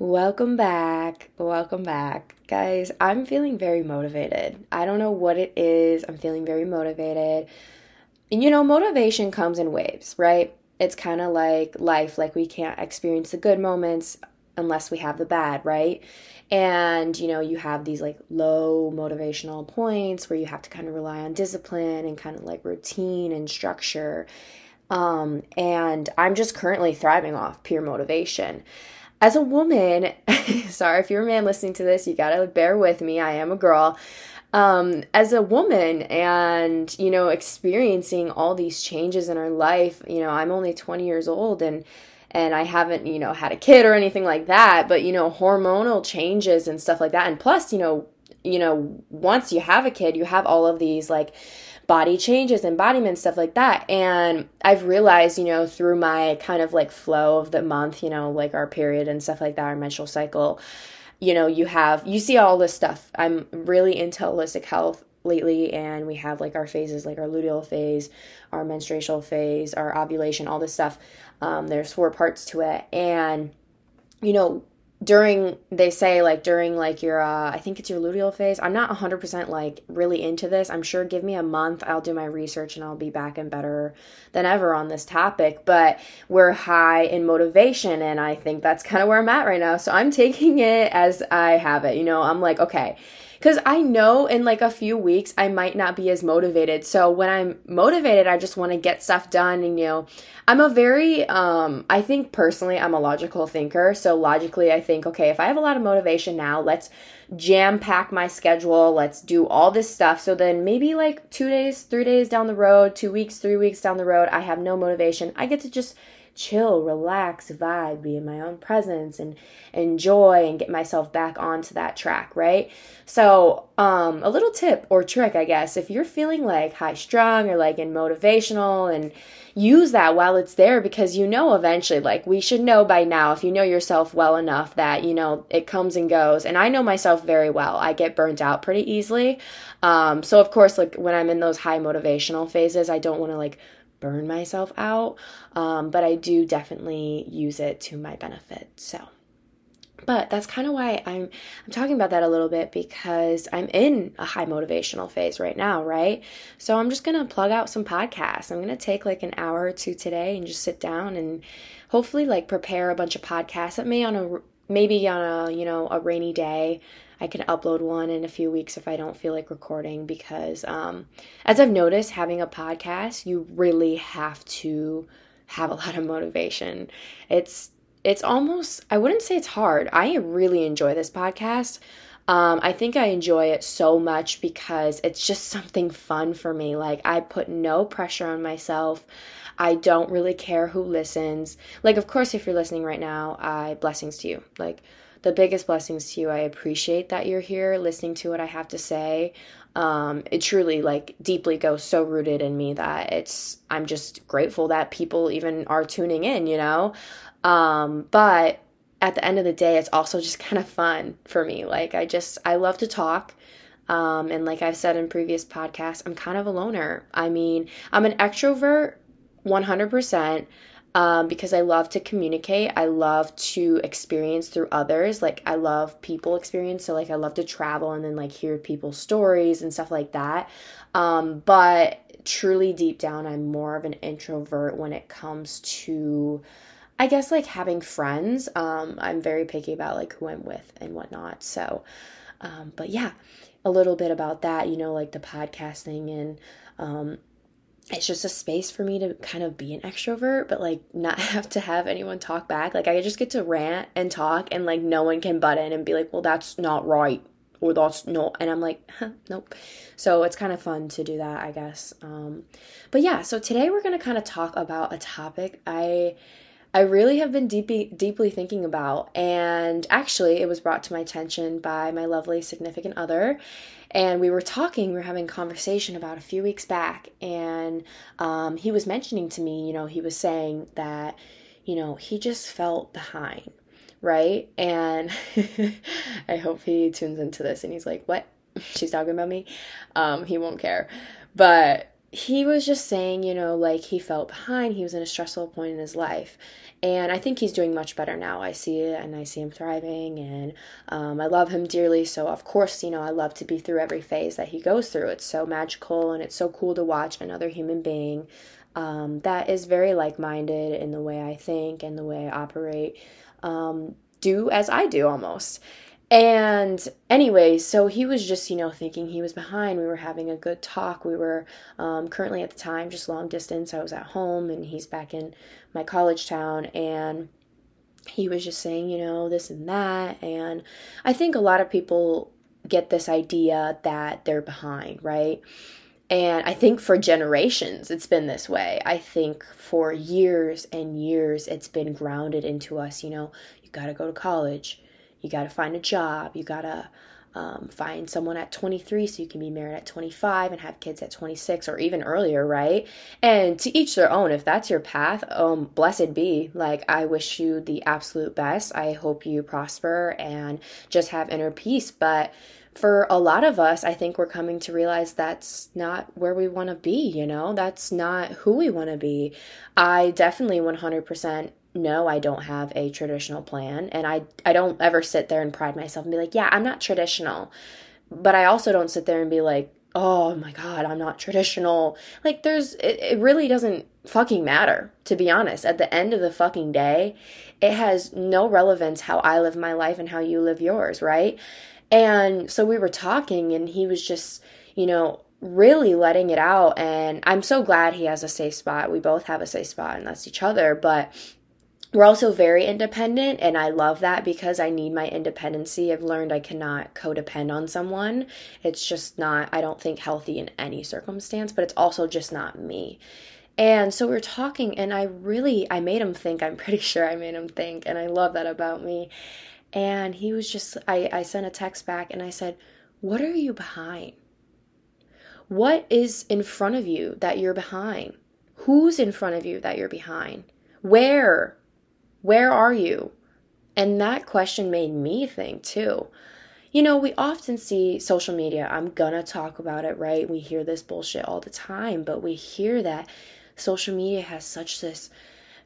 Welcome back. Welcome back. Guys, I'm feeling very motivated. I don't know what it is. I'm feeling very motivated. And you know, motivation comes in waves, right? It's kind of like life. Like we can't experience the good moments unless we have the bad, right? And you know, you have these like low motivational points where you have to kind of rely on discipline and kind of like routine and structure. Um, and I'm just currently thriving off pure motivation as a woman, sorry if you're a man listening to this, you gotta bear with me. I am a girl. Um, as a woman and you know experiencing all these changes in our life you know i'm only 20 years old and and i haven't you know had a kid or anything like that but you know hormonal changes and stuff like that and plus you know you know once you have a kid you have all of these like body changes, embodiment, stuff like that. And I've realized, you know, through my kind of like flow of the month, you know, like our period and stuff like that, our menstrual cycle, you know, you have, you see all this stuff. I'm really into holistic health lately and we have like our phases like our luteal phase our menstrual phase our ovulation all this stuff um, there's four parts to it and you know during they say like during like your uh i think it's your luteal phase. I'm not 100% like really into this. I'm sure give me a month i'll do my research and i'll be back and better than ever on this topic but we're high in motivation and i think that's kind of where i'm at right now. So i'm taking it as i have it you know? I'm like okay because I know in like a few weeks I might not be as motivated. So when I'm motivated, I just want to get stuff done. And you know, I'm a very, um, I think personally, I'm a logical thinker. So logically, I think, okay, if I have a lot of motivation now, let's jam pack my schedule. Let's do all this stuff. So then maybe like two days, three days down the road, two weeks, three weeks down the road, I have no motivation. I get to just chill, relax, vibe, be in my own presence and enjoy and get myself back onto that track, right? So, um, a little tip or trick, I guess, if you're feeling like high strung or like in motivational and use that while it's there because you know eventually like we should know by now if you know yourself well enough that you know it comes and goes. And i know myself very well. I get burnt out pretty easily. Um, so of course like when i'm in those high motivational phases i don't want to like burn myself out, um, but I do definitely use it to my benefit. So, but that's kind of why I'm I'm talking about that a little bit because I'm in a high motivational phase right now, right? So I'm just gonna plug out some podcasts. I'm gonna take like an hour or two today and just sit down and hopefully like prepare a bunch of podcasts that may on a maybe on a you know a rainy day I can upload one in a few weeks if I don't feel like recording because um, as I've noticed having a podcast you really have to have a lot of motivation. It's it's almost I wouldn't say it's hard. I really enjoy this podcast. Um, I think I enjoy it so much because it's just something fun for me. Like, I put no pressure on myself. I don't really care who listens. Like, of course, if you're listening right now, I blessings to you. Like, the biggest blessings to you. I appreciate that you're here listening to what I have to say. Um, it truly like deeply goes so rooted in me that it's I'm just grateful that people even are tuning in, you know. Um, but at the end of the day, it's also just kind of fun for me. Like I just I love to talk. Um, and like I've said in previous podcasts, I'm kind of a loner. I mean, I'm an extrovert 100% um, because I love to communicate. I love to experience through others. Like, I love people experience. So, like, I love to travel and then, like, hear people's stories and stuff like that. Um, but truly, deep down, I'm more of an introvert when it comes to. I guess like having friends. Um, I'm very picky about like who I'm with and whatnot. So, um, but yeah, a little bit about that, you know, like the podcasting and um, it's just a space for me to kind of be an extrovert, but like not have to have anyone talk back. Like I just get to rant and talk, and like no one can butt in and be like, well, that's not right, or that's not. And I'm like, huh, nope. So it's kind of fun to do that, I guess. Um, but yeah, so today we're gonna kind of talk about a topic I. I really have been deeply deeply thinking about and actually it was brought to my attention by my lovely significant other and we were talking we were having conversation about a few weeks back and um, he was mentioning to me you know he was saying that you know he just felt behind right? And i hope he tunes into this and he's like what? She's talking about me? Um, he won't care. But he was just saying you know like he felt behind he was in a stressful point in his life And I think he's doing much better now. I see it and I see him thriving and um, I love him dearly. So, of course, you know, I love to be through every phase that he goes through. It's so magical and it's so cool to watch another human being um, that is very like minded in the way I think and the way I operate um, do as I do almost. And anyway, so he was just, you know, thinking he was behind. We were having a good talk. We were um, currently at the time just long distance. I was at home and he's back in my college town. And he was just saying, you know, this and that. And I think a lot of people get this idea that they're behind, right? And I think for generations it's been this way. I think for years and years it's been grounded into us, you know, you got to go to college you got to find a job. You got to um, find someone at 23 so you can be married at 25 and have kids at 26 or even earlier, right? And to each their own. If that's your path, um, blessed be. Like, I wish you the absolute best. I hope you prosper and just have inner peace. But for a lot of us, I think we're coming to realize that's not where we want to be, you know? That's not who we want to be. I definitely 100% no, I don't have a traditional plan. And I, I don't ever sit there and pride myself and be like, yeah, I'm not traditional. But I also don't sit there and be like, oh my God, I'm not traditional. Like, there's, it, it really doesn't fucking matter, to be honest. At the end of the fucking day, it has no relevance how I live my life and how you live yours, right? And so we were talking, and he was just, you know, really letting it out. And I'm so glad he has a safe spot. We both have a safe spot, and that's each other. But we're also very independent and i love that because i need my independency. I've learned i cannot codepend on someone. It's just not i don't think healthy in any circumstance but it's also just not me. And so we are talking and i really i made him think i'm pretty sure i made him think and i love that about me. And he was just i, I sent a text back and i said what are you behind? What is in front of you that you're behind? Who's in front of you that you're behind? Where where are you? And that question made me think too. You know, we often see social media. I'm gonna talk about it, right? We hear this bullshit all the time, but we hear that social media has such this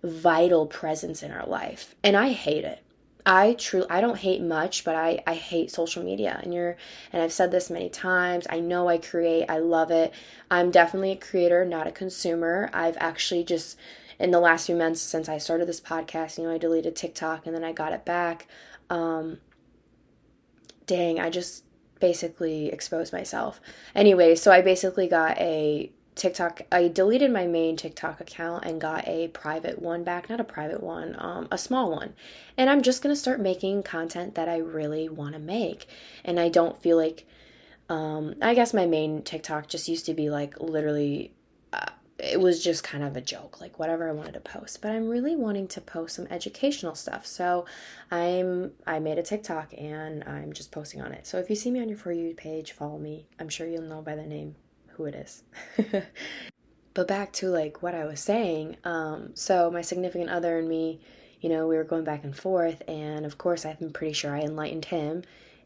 vital presence in our life. And I hate it. I truly I don't hate much, but I I hate social media. And you're and I've said this many times. I know I create. I love it. I'm definitely a creator, not a consumer. I've actually just in the last few months since I started this podcast, you know, I deleted TikTok and then I got it back. Um, dang, I just basically exposed myself. Anyway, so I basically got a TikTok. I deleted my main TikTok account and got a private one back, not a private one, um, a small one. And I'm just gonna start making content that I really want to make. And I don't feel like, um, I guess my main TikTok just used to be like literally. Uh, it was just kind of a joke, like whatever I wanted to post. But I'm really wanting to post some educational stuff. So I'm I made a TikTok and I'm just posting on it. So if you see me on your For You page, follow me. I'm sure you'll know by the name who it is. but back to like what I was saying. Um, so my significant other and me, you know, we were going back and forth, and of course I'm pretty sure I enlightened him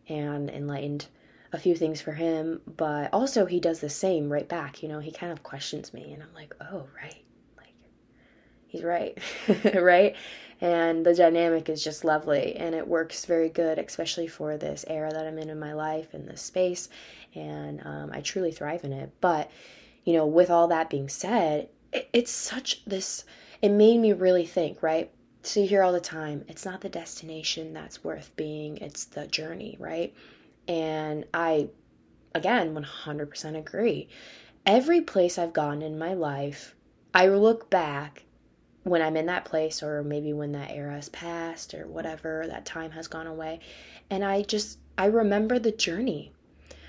and enlightened a few things for him, but also he does the same right back. You know, he kind of questions me, and I'm like, oh, right. Like, he's right. right? And the dynamic is just lovely, and it works very good, especially for this era that I'm in in my life in this space. And um, I truly thrive in it. But, you know, with all that being said, it, it's such this, it made me really think, right? So you hear all the time, it's not the destination that's worth being, it's the journey, right? And I, again, 100% agree. Every place I've gone in my life, I look back when I'm in that place, or maybe when that era has passed, or whatever, that time has gone away. And I just, I remember the journey.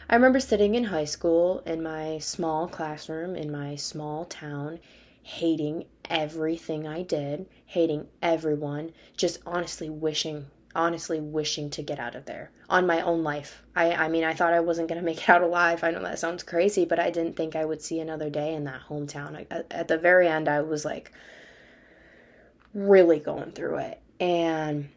I remember sitting in high school in my small classroom in my small town, hating everything I did, hating everyone, just honestly wishing honestly wishing to get out of there on my own life. I, I mean, I thought I wasn't going to make it out alive. I know that sounds crazy, but I didn't think I would see another day in that hometown. I, at, the very end, I was like really going through it. And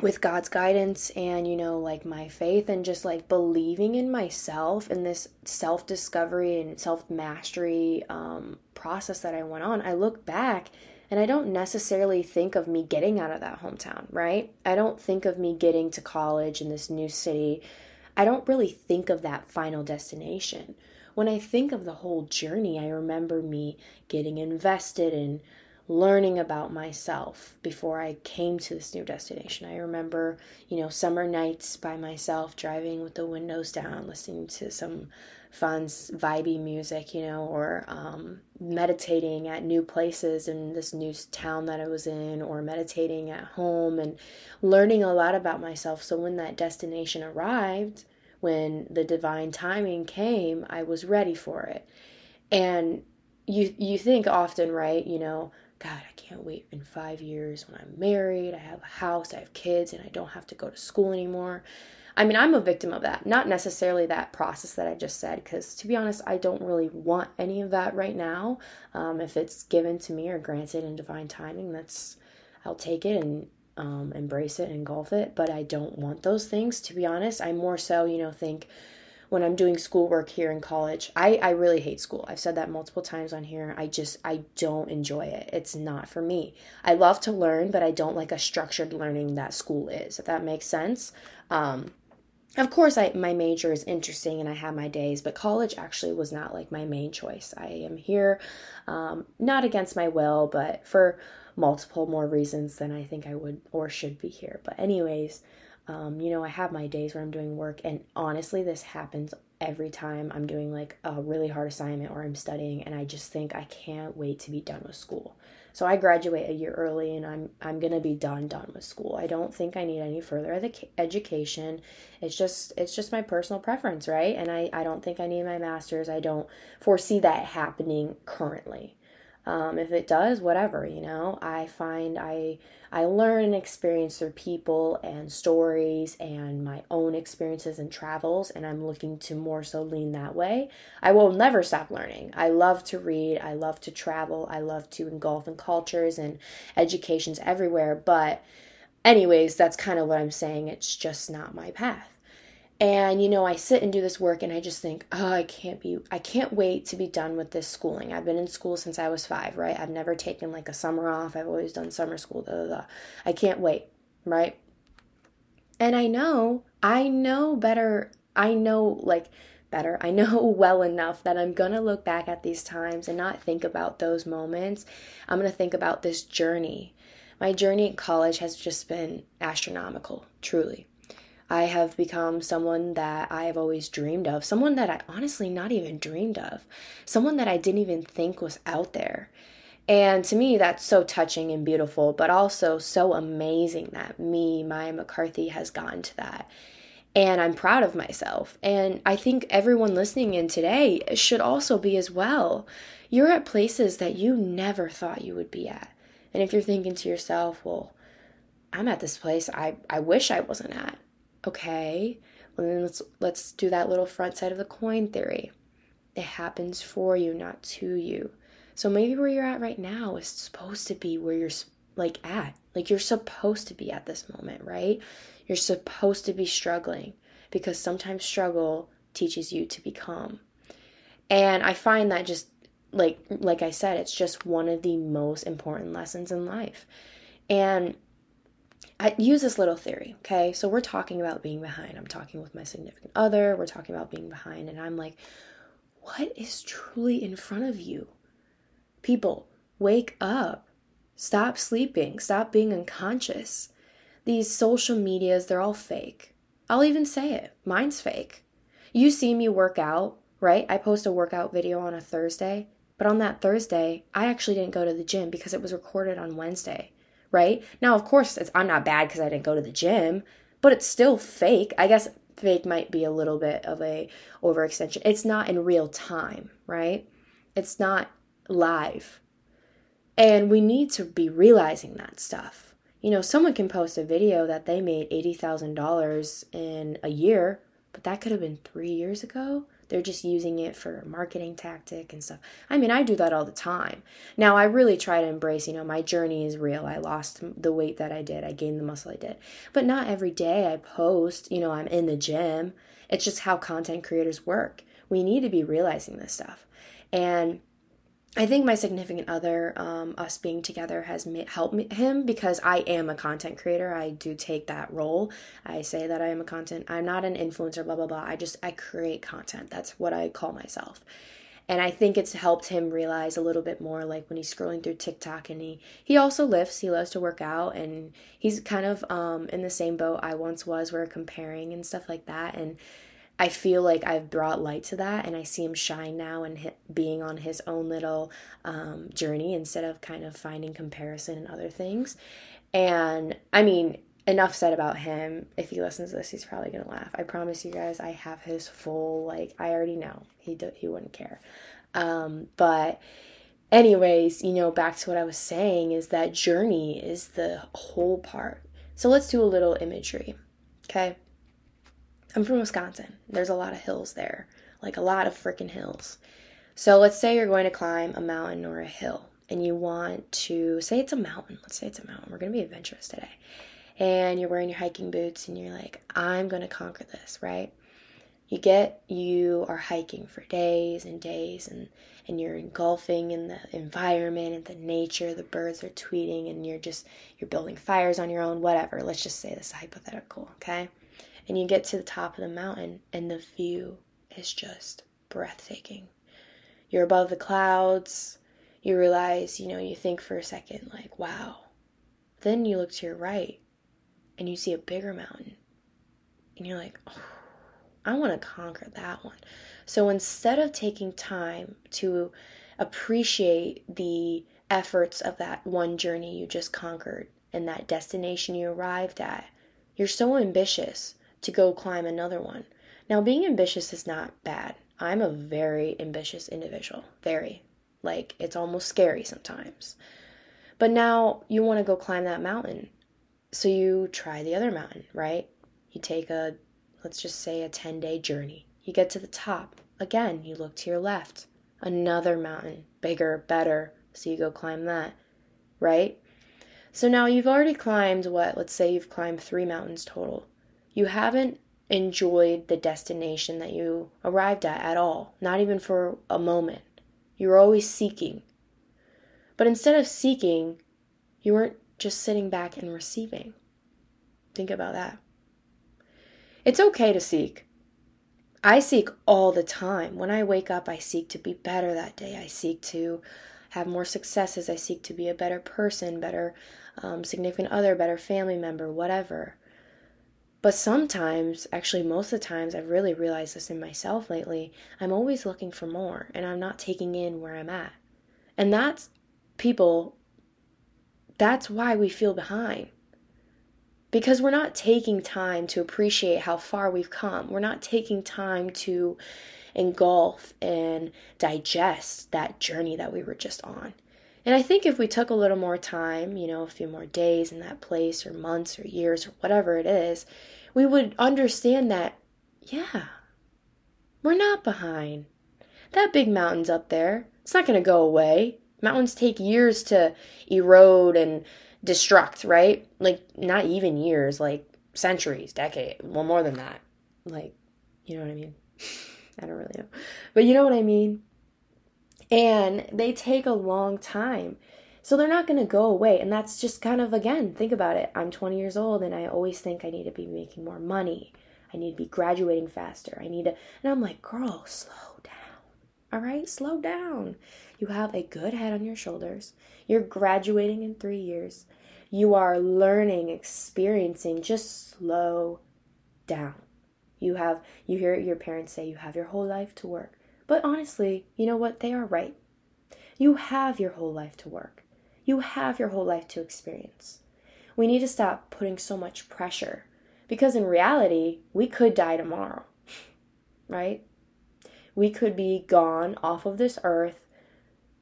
with God's guidance and, you know, like my faith and just like believing in myself and this self discovery and self mastery um, process that I went on, I look back And I don't necessarily think of me getting out of that hometown, right? I don't think of me getting to college in this new city. I don't really think of that final destination. When I think of the whole journey, I remember me getting invested in learning about myself before I came to this new destination. I remember, you know, summer nights by myself driving with the windows down, listening to some fun, vibey music, you know, or um, meditating at new places in this new town that I was in, or meditating at home and learning a lot about myself. So when that destination arrived, when the divine timing came, I was ready for it. And you you think often, right, you know, God, I can't wait in five years when I'm married, I have a house, I have kids, and I don't have to go to school anymore. I mean, I'm a victim of that. Not necessarily that process that I just said, because to be honest, I don't really want any of that right now. Um, if it's given to me or granted in divine timing, that's I'll take it and um, embrace it, and engulf it. But I don't want those things. To be honest, I more so, you know, think when I'm doing schoolwork here in college. I, I really hate school. I've said that multiple times on here. I just, I don't enjoy it. It's not for me. I love to learn, but I don't like a structured learning that school is, if that makes sense. Um, of course, I, my major is interesting and I have my days, but college actually was not like my main choice. I am here, um, not against my will, but for multiple more reasons than I think I would or should be here. But, anyways, um, you know, I have my days where I'm doing work, and honestly, this happens every time I'm doing like a really hard assignment or I'm studying, and I just think I can't wait to be done with school. So I graduate a year early, and I'm I'm gonna be done done with school. I don't think I need any further ed- education. It's just it's just my personal preference, right? And I I don't think I need my master's. I don't foresee that happening currently. Um, if it does, whatever, you know, I find I I learn and experience through people and stories and my own experiences and travels, and I'm looking to more so lean that way. I will never stop learning. I love to read, I love to travel, I love to engulf in cultures and educations everywhere, but anyways, that's kind of what I'm saying. It's just not my path. And you know, I sit and do this work and I just think, oh, I can't be, I can't wait to be done with this schooling. I've been in school since I was five, right? I've never taken like a summer off. I've always done summer school, da, da, da. I can't wait, right? And I know, I know better, I know like better, I know well enough that I'm gonna look back at these times and not think about those moments. I'm gonna think about this journey. My journey at college has just been astronomical, truly I have become someone that I have always dreamed of, someone that I honestly not even dreamed of, someone that I didn't even think was out there. And to me, that's so touching and beautiful, but also so amazing that me, Maya McCarthy, has gotten to that. And I'm proud of myself. And I think everyone listening in today should also be as well. You're at places that you never thought you would be at. And if you're thinking to yourself, well, I'm at this place I, I wish I wasn't at Okay, well then let's let's do that little front side of the coin theory. It happens for you, not to you. So maybe where you're at right now is supposed to be where you're like at. Like you're supposed to be at this moment, right? You're supposed to be struggling because sometimes struggle teaches you to become. And I find that just like like I said, it's just one of the most important lessons in life. And I use this little theory, okay? So we're talking about being behind. I'm talking with my significant other, we're talking about being behind, and I'm like, what is truly in front of you? People, wake up. Stop sleeping. Stop being unconscious. These social medias, they're all fake. I'll even say it. Mine's fake. You see me work out, right? I post a workout video on a Thursday, but on that Thursday, I actually didn't go to the gym because it was recorded on Wednesday right? Now, of course, I'm not bad because I didn't go to the gym, but it's still fake. I guess fake might be a little bit of a overextension. It's not in real time, right? It's not live. And we need to be realizing that stuff. You know, someone can post a video that they made $80,000 in a year, but that could have been 3 years ago. They're just using it for marketing tactic and stuff. I mean, I do that all the time. Now, I really try to embrace, you know, my journey is real. I lost the weight that I did, I gained the muscle I did. But not every day I post, you know, I'm in the gym. It's just how content creators work. We need to be realizing this stuff. And I think my significant other, um, us being together, has helped him because I am a content creator. I do take that role. I say that I am a content. I'm not an influencer. Blah blah blah. I just I create content. That's what I call myself. And I think it's helped him realize a little bit more like when he's scrolling through TikTok and he he also lifts, he loves to work out and he's kind of um in the same boat I once was where comparing and stuff like that and I feel like I've brought light to that and I see him shine now and being on his own little um, journey instead of kind of finding comparison and other things. And I mean, enough said about him. If he listens to this, he's probably gonna laugh. I promise you guys, I have his full like. I already know he do, he wouldn't care. Um, but anyways, you know, back to what I was saying is that journey is the whole part. So let's do a little imagery. Okay. I'm from Wisconsin. There's a lot of hills there, like a lot of freaking hills. So let's say you're going to climb a mountain or a hill and you want to say it's a mountain. Let's say it's a mountain. We're going to be adventurous today. And you're wearing your hiking boots and you're like, I'm going to conquer this, right? You get you are hiking for days and days and and you're engulfing in the environment and the nature, the birds are tweeting and you're just you're building fires on your own, whatever. Let's just say this is hypothetical, okay? And you get to the top of the mountain, and the view is just breathtaking. You're above the clouds. You realize, you know, you think for a second, like, wow. Then you look to your right and you see a bigger mountain. And you're like, oh, I want to conquer that one. So instead of taking time to appreciate the efforts of that one journey you just conquered and that destination you arrived at, you're so ambitious to go climb another one. Now, being ambitious is not bad. I'm a very ambitious individual. Very. Like, it's almost scary sometimes. But now you want to go climb that mountain. So you try the other mountain, right? You take a, let's just say, a 10 day journey. You get to the top. Again, you look to your left. Another mountain, bigger, better. So you go climb that, right? So now you've already climbed what? Let's say you've climbed three mountains total you haven't enjoyed the destination that you arrived at at all, not even for a moment. You're always seeking. But instead of seeking, you weren't just sitting back and receiving. Think about that. It's okay to seek. I seek all the time. When I wake up, I seek to be better that day. I seek to have more successes. I seek to be a better person, better um, significant other, better family member, whatever. But sometimes, actually, most of the times, I've really realized this in myself lately, I'm always looking for more and I'm not taking in where I'm at. And that's people, that's why we feel behind. Because we're not taking time to appreciate how far we've come. We're not taking time to engulf and digest that journey that we were just on. And I think if we took a little more time, you know, a few more days in that place or months or years or whatever it is, we would understand that, yeah, we're not behind. That big mountain's up there. It's not going to go away. Mountains take years to erode and destruct, right? Like, not even years, like centuries, decade, well, more than that. Like, you know what I mean? I don't really know. But you know what I mean? And they take a long time. So they're not going to go away. And that's just kind of, again, think about it. I'm 20 years old and I always think I need to be making more money. I need to be graduating faster. I need to, and I'm like, girl, slow down. All right, slow down. You have a good head on your shoulders. You're graduating in three years. You are learning, experiencing. Just slow down. You have, you hear your parents say, you have your whole life to work. But honestly, you know what? They are right. You have your whole life to work, you have your whole life to experience. We need to stop putting so much pressure because in reality, we could die tomorrow, right? We could be gone off of this earth,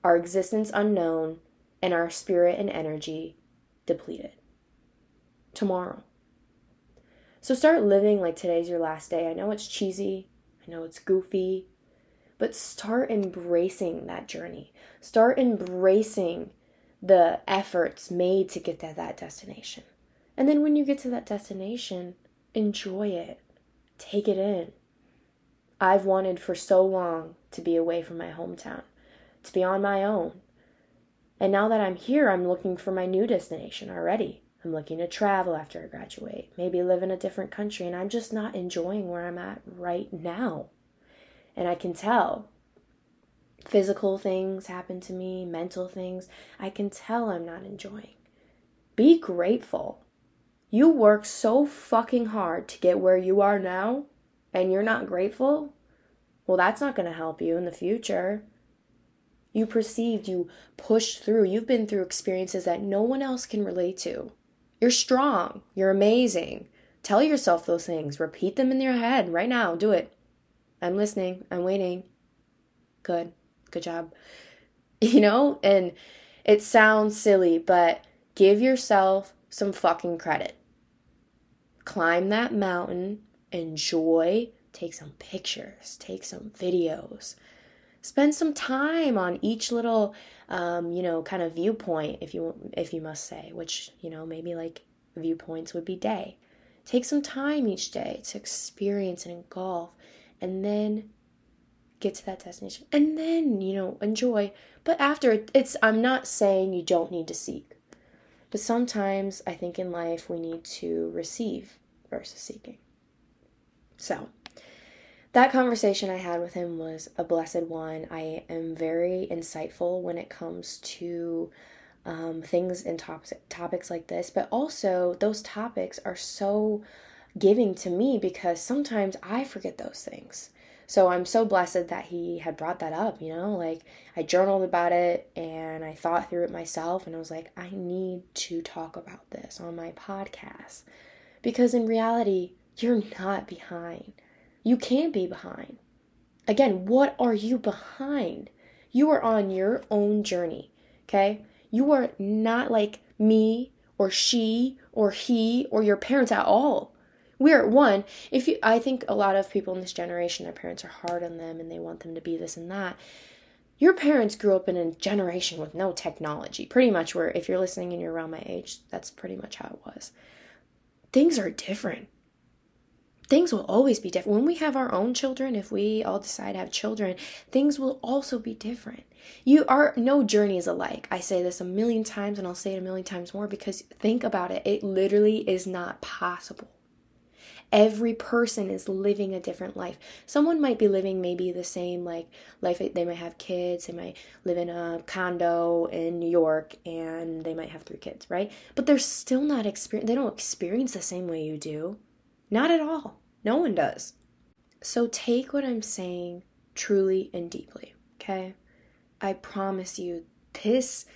our existence unknown, and our spirit and energy depleted tomorrow. So start living like today's your last day. I know it's cheesy, I know it's goofy, but start embracing that journey. Start embracing the efforts made to get to that destination. And then when you get to that destination, enjoy it. Take it in. I've wanted for so long to be away from my hometown, to be on my own. And now that I'm here, I'm looking for my new destination already. I'm looking to travel after I graduate, maybe live in a different country, and I'm just not enjoying where I'm at right now. And I can tell physical things happen to me, mental things. I can tell I'm not enjoying. Be grateful. You work so fucking hard to get where you are now, and you're not grateful. Well, that's not going to help you in the future. You perceived, you pushed through, you've been through experiences that no one else can relate to. You're strong. You're amazing. Tell yourself those things. Repeat them in your head right now. Do it. I'm listening. I'm waiting. Good. Good job. You know, and it sounds silly, but give yourself some fucking credit. Climb that mountain, enjoy, take some pictures, take some videos, spend some time on each little um, you know kind of viewpoint if you if you must say which you know maybe like viewpoints would be day take some time each day to experience and engulf and then get to that destination. And then you know enjoy. But after it's i'm not saying you don't need to seek. But sometimes i think in life we need to receive versus seeking. So that conversation I had with him was a blessed one. I am very insightful when it comes to um, things and topics topics like this, but also those topics are so giving to me because sometimes I forget those things. So I'm so blessed that he had brought that up, you know, like I journaled about it and I thought through it myself and I was like, I need to talk about this on my podcast because in reality, you're not behind. You can't be behind. Again, what are you behind? You are on your own journey, okay? You are not like me or she or he or your parents at all. We're one. If you I think a lot of people in this generation their parents are hard on them and they want them to be this and that. Your parents grew up in a generation with no technology. Pretty much where if you're listening and you're around my age, that's pretty much how it was. Things are different things will always be different. When we have our own children, if we all decide to have children, things will also be different. You are no journey is alike. I say this a million times and I'll say it a million times more because think about it. It literally is not possible. Every person is living a different life. Someone might be living maybe the same like life. They might have kids. They might live in a condo in New York and they might have three kids, right? But they're still not experience. They don't experience the same way you do not at all. No one does. So take what I'm saying truly and deeply, okay? I promise you this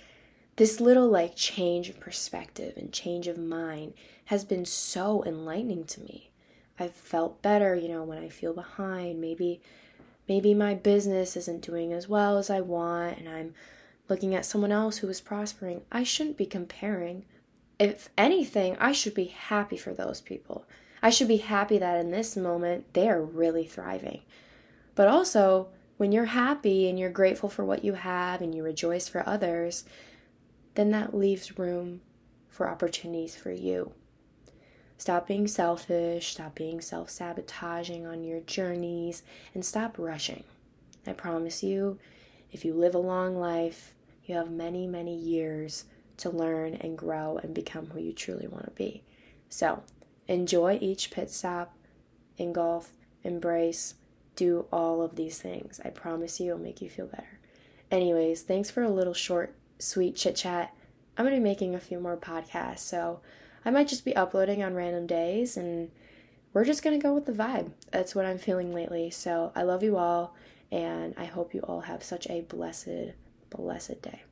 this little like change of perspective and change of mind has been so enlightening to me. I've felt better, you know, when I feel behind. Maybe maybe my business isn't doing as well as I want and I'm looking at someone else who is prospering. I shouldn't be comparing. If anything, I should be happy for those people I should be happy that in this moment they are really thriving. But also, when you're happy and you're grateful for what you have and you rejoice for others, then that leaves room for opportunities for you. Stop being selfish, stop being self sabotaging on your journeys, and stop rushing. I promise you, if you live a long life, you have many, many years to learn and grow and become who you truly want to be. So, Enjoy each pit stop, engulf, embrace, do all of these things. I promise you it'll make you feel better. Anyways, thanks for a little short, sweet chit chat. I'm going to be making a few more podcasts, so I might just be uploading on random days and we're just going to go with the vibe. That's what I'm feeling lately. So I love you all, and I hope you all have such a blessed, blessed day.